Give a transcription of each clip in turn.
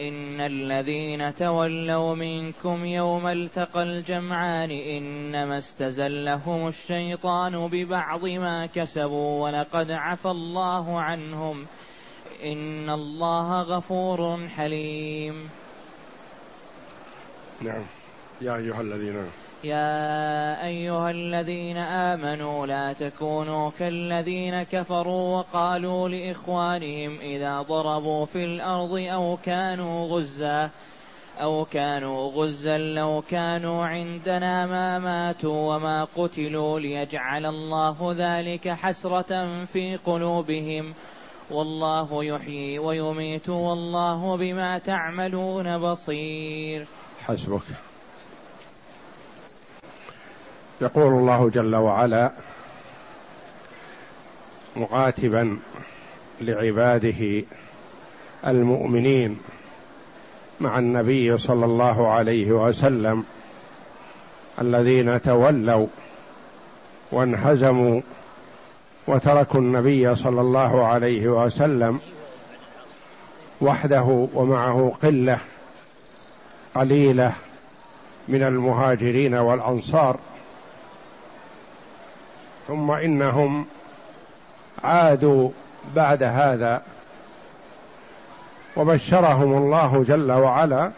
إن الذين تولوا منكم يوم التقى الجمعان إنما استزلهم الشيطان ببعض ما كسبوا ولقد عفى الله عنهم إن الله غفور حليم. نعم. يا أيها الذين يا أيها الذين آمنوا لا تكونوا كالذين كفروا وقالوا لإخوانهم إذا ضربوا في الأرض أو كانوا غزا أو كانوا غزا لو كانوا عندنا ما ماتوا وما قتلوا ليجعل الله ذلك حسرة في قلوبهم والله يحيي ويميت والله بما تعملون بصير. حسبك. يقول الله جل وعلا مقاتبا لعباده المؤمنين مع النبي صلى الله عليه وسلم الذين تولوا وانهزموا وتركوا النبي صلى الله عليه وسلم وحده ومعه قلة قليلة من المهاجرين والأنصار ثم إنهم عادوا بعد هذا وبشرهم الله جل وعلا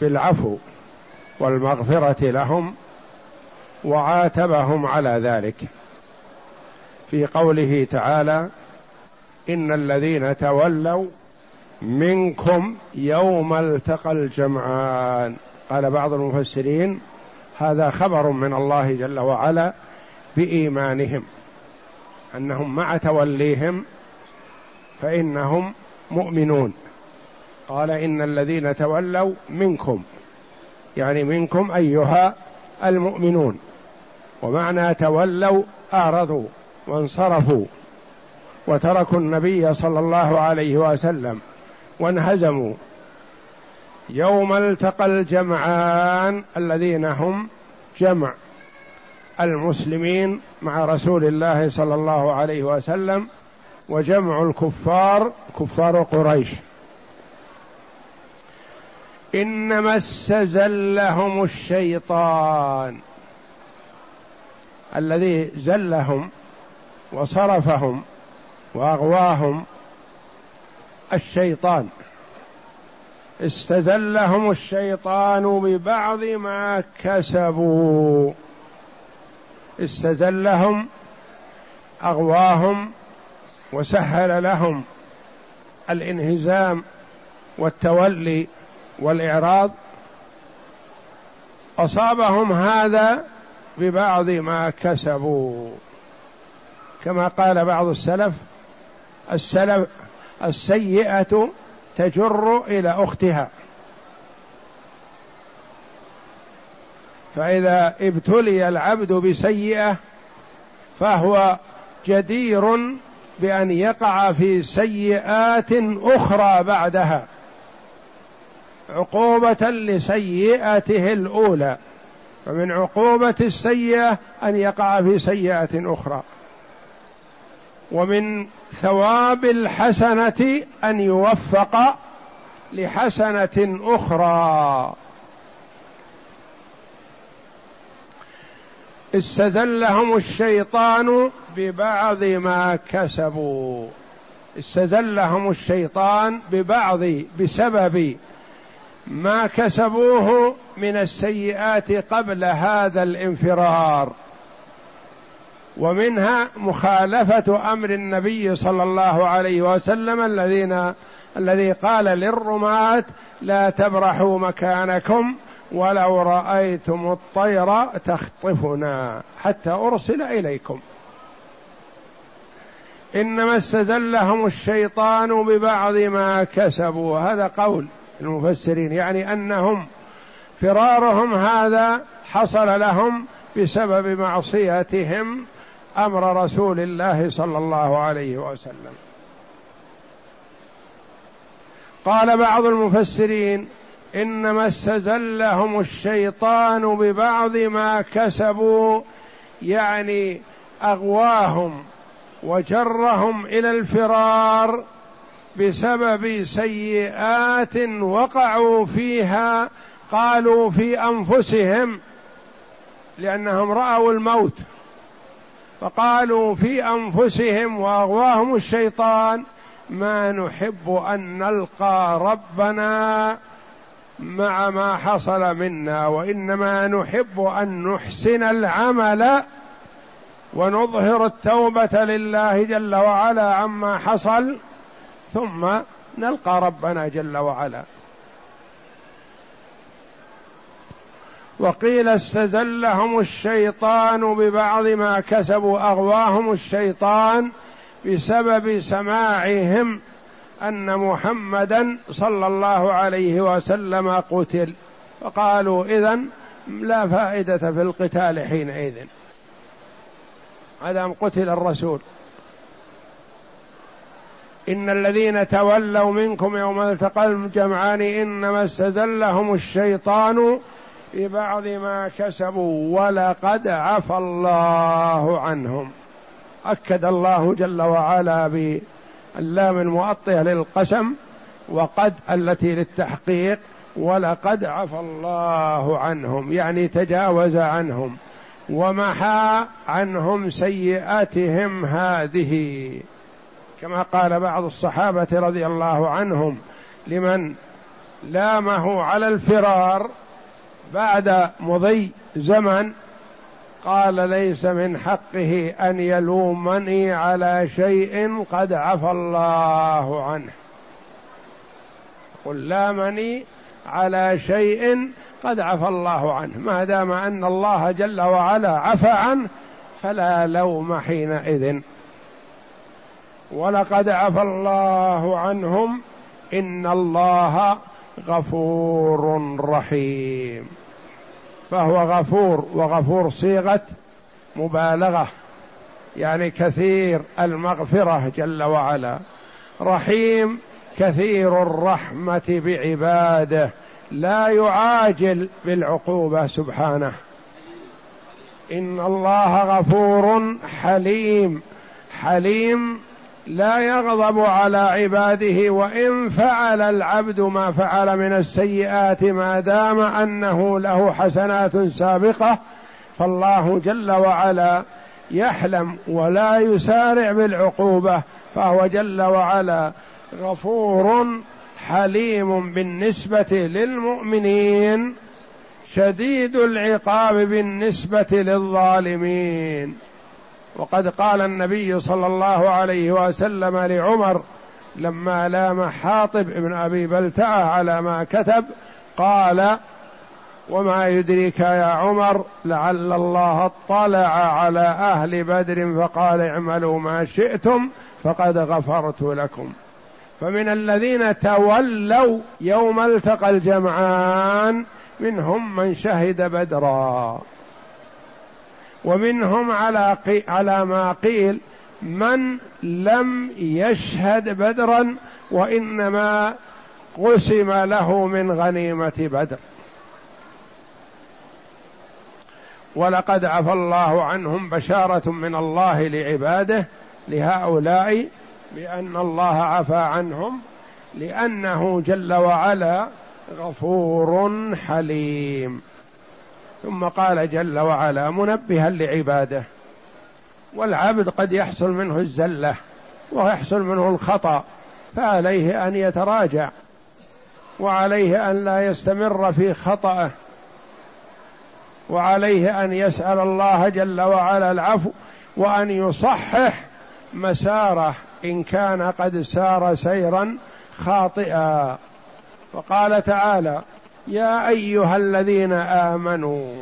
بالعفو والمغفرة لهم وعاتبهم على ذلك. في قوله تعالى إن الذين تولوا منكم يوم التقى الجمعان. قال بعض المفسرين هذا خبر من الله جل وعلا بإيمانهم أنهم مع توليهم فإنهم مؤمنون. قال إن الذين تولوا منكم يعني منكم أيها المؤمنون. ومعنى تولوا أعرضوا وانصرفوا وتركوا النبي صلى الله عليه وسلم وانهزموا. يوم التقى الجمعان الذين هم جمع. المسلمين مع رسول الله صلى الله عليه وسلم وجمع الكفار كفار قريش. إنما استزلهم الشيطان الذي زلهم وصرفهم وأغواهم الشيطان. استزلهم الشيطان ببعض ما كسبوا. استزلهم أغواهم وسهل لهم الانهزام والتولي والإعراض. أصابهم هذا ببعض ما كسبوا. كما قال بعض السلف السلف السيئة تجر إلى أختها. فإذا ابتلي العبد بسيئة فهو جدير بأن يقع في سيئات أخرى بعدها عقوبة لسيئته الأولى فمن عقوبة السيئة أن يقع في سيئة أخرى ومن ثواب الحسنة أن يوفق لحسنة أخرى. استزلهم الشيطان ببعض ما كسبوا. استزلهم الشيطان ببعض بسبب ما كسبوه من السيئات قبل هذا الانفرار. ومنها مخالفة أمر النبي صلى الله عليه وسلم الذين الذي قال للرماة لا تبرحوا مكانكم ولو رأيتم الطير تخطفنا حتى أرسل إليكم. إنما استزلهم الشيطان ببعض ما كسبوا. هذا قول المفسرين يعني أنهم فرارهم هذا حصل لهم بسبب معصيتهم أمر رسول الله صلى الله عليه وسلم. قال بعض المفسرين إنما استزلهم الشيطان ببعض ما كسبوا يعني أغواهم وجرهم إلى الفرار بسبب سيئات وقعوا فيها قالوا في أنفسهم لأنهم رأوا الموت. فقالوا في أنفسهم وأغواهم الشيطان ما نحب أن نلقى ربنا مع ما حصل منا وإنما نحب أن نحسن العمل ونظهر التوبة لله جل وعلا عما حصل ثم نلقى ربنا جل وعلا. وقيل استزلهم الشيطان ببعض ما كسبوا أغواهم الشيطان بسبب سماعهم أن محمدا صلى الله عليه وسلم قتل. فقالوا اذا لا فائدة في القتال حينئذ. ما قتل الرسول. إن الذين تولوا منكم يوم التقى الجمعان إنما استزلهم الشيطان ببعض ما كسبوا ولقد عفى الله عنهم. أكد الله جل وعلا باللام المؤطية للقسم وقد التي للتحقيق ولقد عفى الله عنهم يعني تجاوز عنهم ومحى عنهم سيئاتهم هذه. كما قال بعض الصحابة رضي الله عنهم لمن لامه على الفرار بعد مضي زمن قال ليس من حقه أن يلومني على شيء قد عفى الله عنه. قل لامني على شيء قد عفى الله عنه. ما دام أن الله جل وعلا عفى عنه فلا لوم حينئذ. ولقد عفى الله عنهم إن الله غفور رحيم. فهو غفور وغفور صيغة مبالغة يعني كثير المغفرة جل وعلا. رحيم كثير الرحمة بعباده لا يعاجل بالعقوبة سبحانه. إن الله غفور حليم حليم لا يغضب على عباده وإن فعل العبد ما فعل من السيئات ما دام أنه له حسنات سابقة فالله جل وعلا يحلم ولا يسارع بالعقوبة فهو جل وعلا غفور حليم بالنسبة للمؤمنين شديد العقاب بالنسبة للظالمين. وقد قال النبي صلى الله عليه وسلم لعمر لما لام حاطب ابن أبي بلتعة على ما كتب قال وما يدريك يا عمر لعل الله اطلع على أهل بدر فقال اعملوا ما شئتم فقد غفرت لكم. فمن الذين تولوا يوم التقى الجمعان منهم من شهد بدرا. ومنهم على على ما قيل من لم يشهد بدرا وإنما قسم له من غنيمة بدر. ولقد عفى الله عنهم بشارة من الله لعباده لهؤلاء بأن الله عفى عنهم لأنه جل وعلا غفور حليم. ثم قال جل وعلا منبها لعباده. والعبد قد يحصل منه الزلة ويحصل منه الخطأ فعليه أن يتراجع وعليه أن لا يستمر في خطأه وعليه أن يسأل الله جل وعلا العفو وأن يصحح مساره إن كان قد سار سيرا خاطئا. وقال تعالى يا أيها الذين آمنوا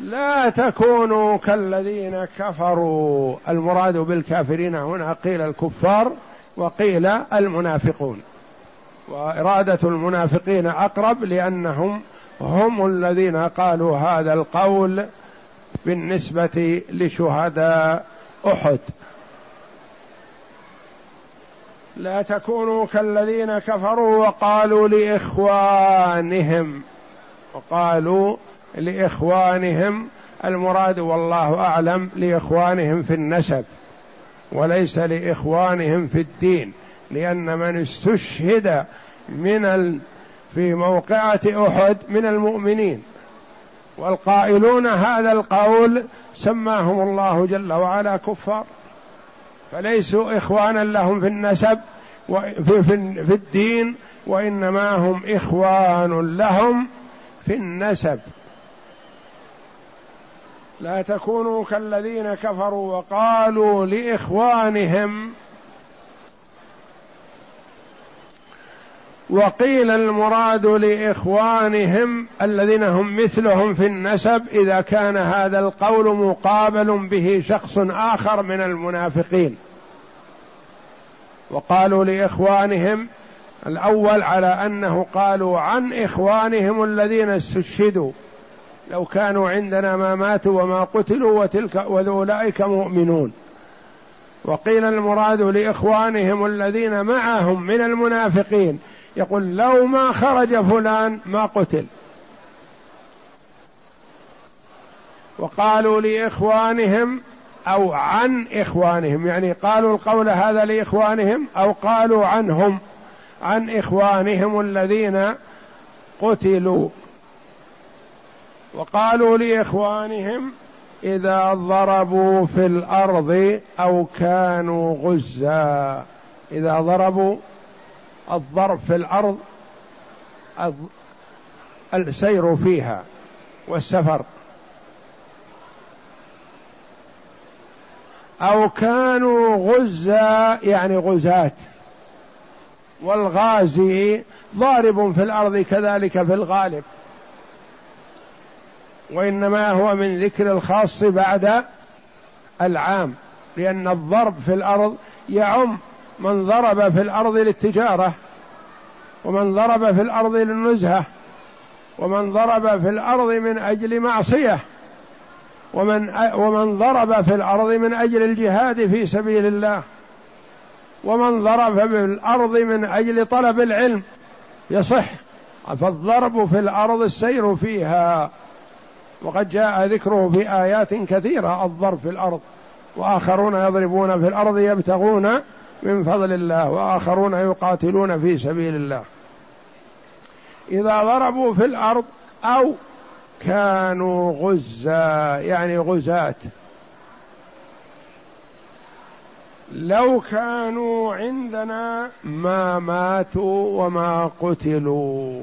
لا تكونوا كالذين كفروا. المراد بالكافرين هنا قيل الكفار وقيل المنافقون. وإرادة المنافقين أقرب لأنهم هم الذين قالوا هذا القول بالنسبة لشهداء أحد. لا تكونوا كالذين كفروا وقالوا لإخوانهم. وقالوا لإخوانهم. المراد والله أعلم لإخوانهم في النسب وليس لإخوانهم في الدين. لأن من استشهد من ال... في موقعة أحد من المؤمنين. والقائلون هذا القول سماهم الله جل وعلا كفار. فليسوا إخوانا لهم في النسب وفي في, الدين وإنما هم إخوان لهم في النسب. لا تكونوا كالذين كفروا وقالوا لإخوانهم وقيل المراد لإخوانهم الذين هم مثلهم في النسب إذا كان هذا القول مقابل به شخص آخر من المنافقين. وقالوا لإخوانهم الأول على أنه قالوا عن إخوانهم الذين استشهدوا. لو كانوا عندنا ما ماتوا وما قتلوا وتلك واولئك مؤمنون. وقيل المراد لإخوانهم الذين معهم من المنافقين يقول لو ما خرج فلان ما قتل. وقالوا لإخوانهم أو عن إخوانهم يعني قالوا القول هذا لإخوانهم أو قالوا عنهم عن إخوانهم الذين قتلوا. وقالوا لإخوانهم إذا ضربوا في الأرض أو كانوا غزا إذا ضربوا الضرب في الأرض السير فيها والسفر. أو كانوا غزا يعني غزاة. والغازي ضارب في الأرض كذلك في الغالب. وإنما هو من ذكر الخاص بعد العام لأن الضرب في الأرض يعم من ضرب في الأرض للتجارة ومن ضرب في الأرض للنزهة ومن ضرب في الأرض من أجل معصية ومن ومن ضرب في الأرض من أجل الجهاد في سبيل الله ومن ضرب في الأرض من أجل طلب العلم. يصح فالضرب في الأرض السير فيها؟ وقد جاء ذكره في آيات كثيرة الضرب في الأرض وآخرون يضربون في الأرض يبتغون من فضل الله وآخرون يقاتلون في سبيل الله. إذا ضربوا في الأرض أو كانوا غزا يعني غزاة. لو كانوا عندنا ما ماتوا وما قتلوا.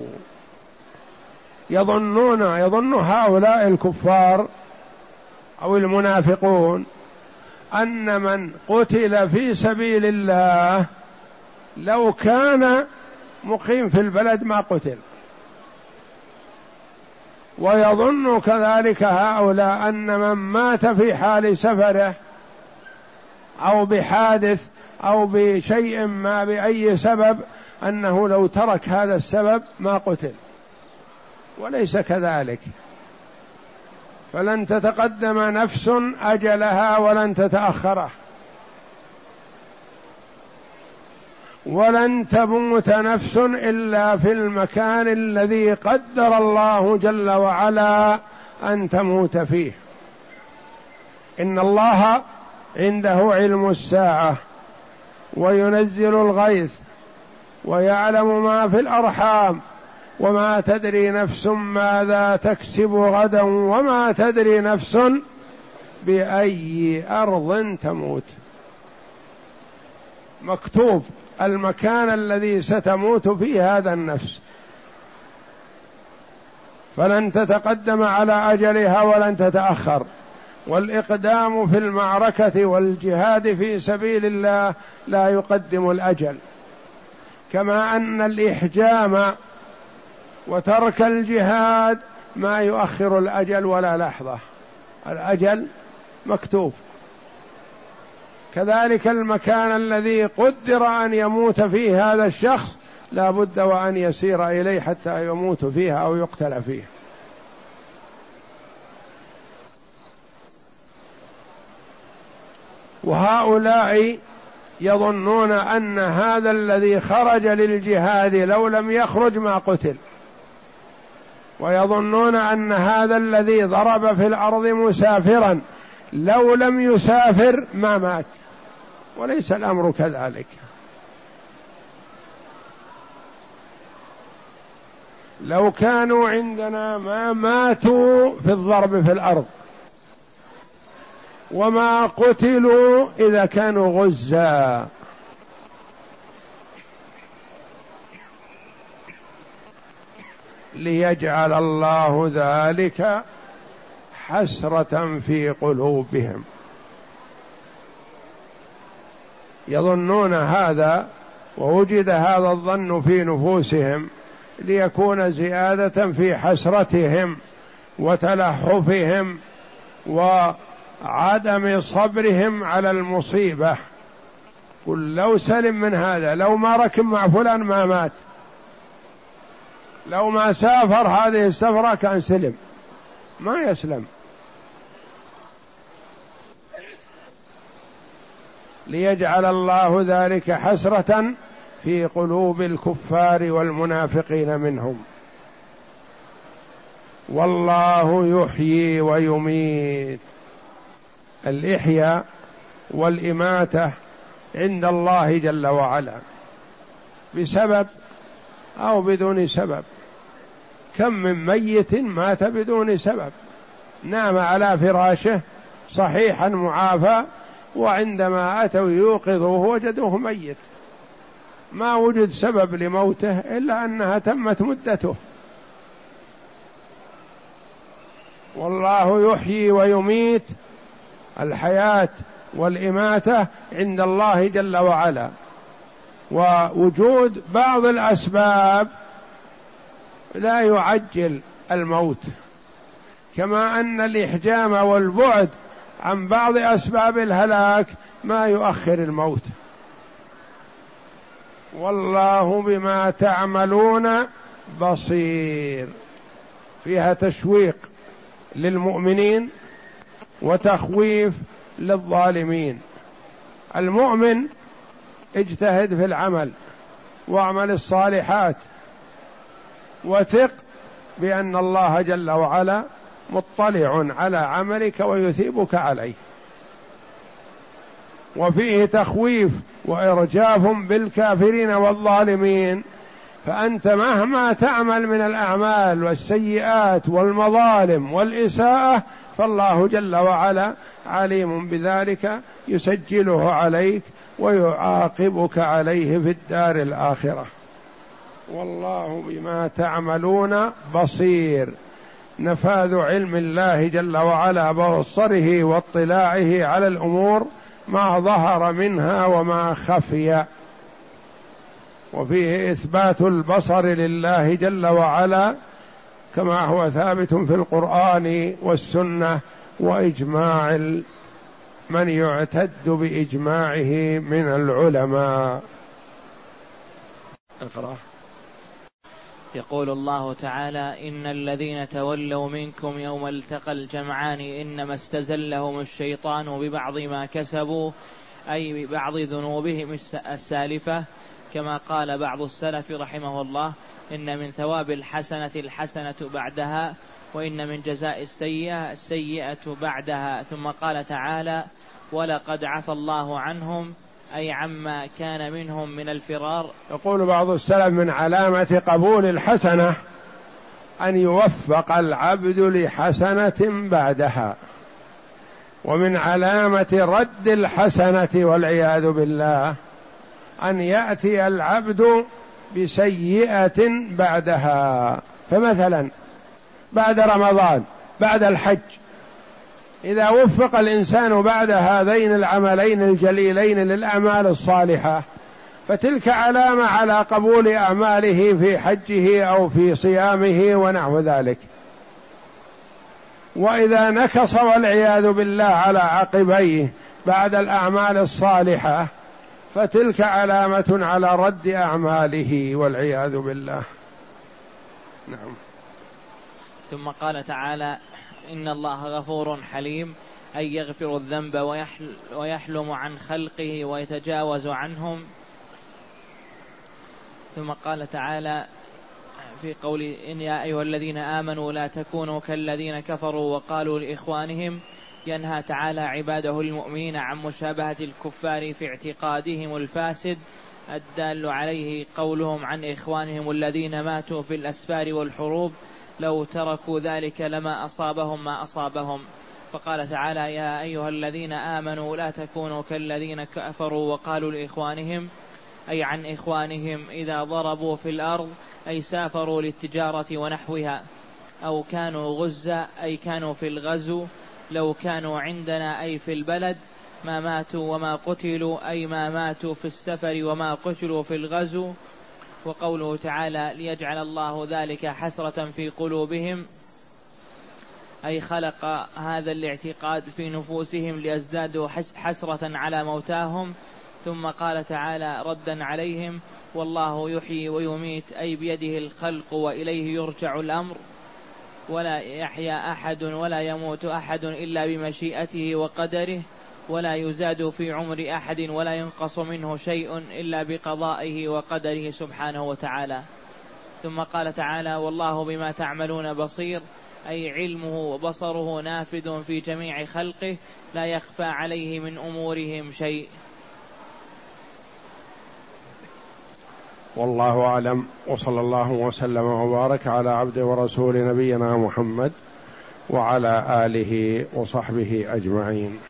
يظنون يظن هؤلاء الكفار أو المنافقون أن من قتل في سبيل الله لو كان مقيم في البلد ما قتل. ويظن كذلك هؤلاء أن من مات في حال سفره أو بحادث أو بشيء ما بأي سبب أنه لو ترك هذا السبب ما قتل. وليس كذلك. فلن تتقدم نفس أجلها ولن تتأخره. ولن تموت نفس إلا في المكان الذي قدر الله جل وعلا أن تموت فيه. إن الله عنده علم الساعة وينزل الغيث ويعلم ما في الأرحام وما تدري نفس ماذا تكسب غدا وما تدري نفس بأي أرض تموت. مكتوب المكان الذي ستموت فيه هذا النفس. فلن تتقدم على أجلها ولن تتأخر. والإقدام في المعركة والجهاد في سبيل الله لا يقدم الأجل. كما أن الإحجام وترك الجهاد ما يؤخر الأجل ولا لحظة. الأجل مكتوب. كذلك المكان الذي قدر أن يموت فيه هذا الشخص لا بد وأن يسير إليه حتى يموت فيها أو يقتل فيه. وهؤلاء يظنون أن هذا الذي خرج للجهاد لو لم يخرج ما قتل. ويظنون أن هذا الذي ضرب في الأرض مسافرا. لو لم يسافر ما مات. وليس الأمر كذلك. لو كانوا عندنا ما ماتوا في الضرب في الأرض. وما قتلوا إذا كانوا غزا ليجعل الله ذلك حسرة في قلوبهم. يظنون هذا ووجد هذا الظن في نفوسهم ليكون زيادة في حسرتهم وتلهفهم وعدم صبرهم على المصيبة. قل لو سلم من هذا لو ما ركب مع فلان ما مات. لو ما سافر هذه السفرة كان سلم. ما يسلم. ليجعل الله ذلك حسرة في قلوب الكفار والمنافقين منهم. والله يحيي ويميت. الإحياء والإماتة عند الله جل وعلا. بسبب أو بدون سبب. كم من ميت مات بدون سبب. نام على فراشه صحيحا معافى وعندما أتوا يوقظوه وجدوه ميت. ما وجد سبب لموته إلا أنها تمت مدته. والله يحيي ويميت. الحياة والإماتة عند الله جل وعلا. ووجود بعض الأسباب لا يعجل الموت. كما أن الإحجام والبعد عن بعض أسباب الهلاك ما يؤخر الموت. والله بما تعملون بصير. فيها تشويق للمؤمنين وتخويف للظالمين. المؤمن اجتهد في العمل واعمل الصالحات. وثق بأن الله جل وعلا مطلع على عملك ويثيبك عليه. وفيه تخويف وإرجاف بالكافرين والظالمين. فأنت مهما تعمل من الأعمال والسيئات والمظالم والإساءة فالله جل وعلا عليم بذلك يسجله عليك ويعاقبك عليه في الدار الآخرة. والله بما تعملون بصير. نفاذ علم الله جل وعلا ببصره واطلاعه على الأمور ما ظهر منها وما خفي. وفيه إثبات البصر لله جل وعلا كما هو ثابت في القرآن والسنة وإجماع من يعتد بإجماعه من العلماء. أقرأ. يقول الله تعالى إن الذين تولوا منكم يوم التقى الجمعان إنما استزلهم الشيطان ببعض ما كسبوا أي ببعض ذنوبهم السالفة. كما قال بعض السلف رحمه الله إن من ثواب الحسنة الحسنة بعدها وإن من جزاء السيئة السيئة بعدها. ثم قال تعالى ولقد عفى الله عنهم أي عما كان منهم من الفرار. يقول بعض السلف من علامة قبول الحسنة أن يوفق العبد لحسنة بعدها ومن علامة رد الحسنة والعياذ بالله أن يأتي العبد بسيئة بعدها. فمثلا بعد رمضان بعد الحج إذا وفق الإنسان بعد هذين العملين الجليلين للأعمال الصالحة فتلك علامة على قبول أعماله في حجه أو في صيامه ونحو ذلك. وإذا نكص والعياذ بالله على عقبيه بعد الأعمال الصالحة فتلك علامة على رد أعماله والعياذ بالله. نعم. ثم قال تعالى إن الله غفور حليم أي يغفر الذنب ويحلم عن خلقه ويتجاوز عنهم. ثم قال تعالى في قول إن يا أيها الذين آمنوا لا تكونوا كالذين كفروا وقالوا لإخوانهم ينهى تعالى عباده المؤمنين عن مشابهة الكفار في اعتقادهم الفاسد. الدال عليه قولهم عن إخوانهم الذين ماتوا في الأسفار والحروب. لو تركوا ذلك لما أصابهم ما أصابهم. فقال تعالى يا أيها الذين آمنوا لا تكونوا كالذين كفروا وقالوا لإخوانهم أي عن إخوانهم إذا ضربوا في الأرض أي سافروا للتجارة ونحوها أو كانوا غزة أي كانوا في الغزو لو كانوا عندنا أي في البلد ما ماتوا وما قتلوا أي ما ماتوا في السفر وما قتلوا في الغزو وقوله تعالى ليجعل الله ذلك حسرة في قلوبهم أي خلق هذا الاعتقاد في نفوسهم ليزدادوا حسرة على موتاهم. ثم قال تعالى ردا عليهم والله يحيي ويميت أي بيده الخلق وإليه يرجع الأمر. ولا يحيا أحد ولا يموت أحد إلا بمشيئته وقدره. ولا يزاد في عمر أحد ولا ينقص منه شيء إلا بقضائه وقدره سبحانه وتعالى. ثم قال تعالى والله بما تعملون بصير أي علمه وبصره نافذ في جميع خلقه لا يخفى عليه من أمورهم شيء. والله أعلم وصلى الله وسلم وبارك على عبد ورسول نبينا محمد وعلى آله وصحبه أجمعين.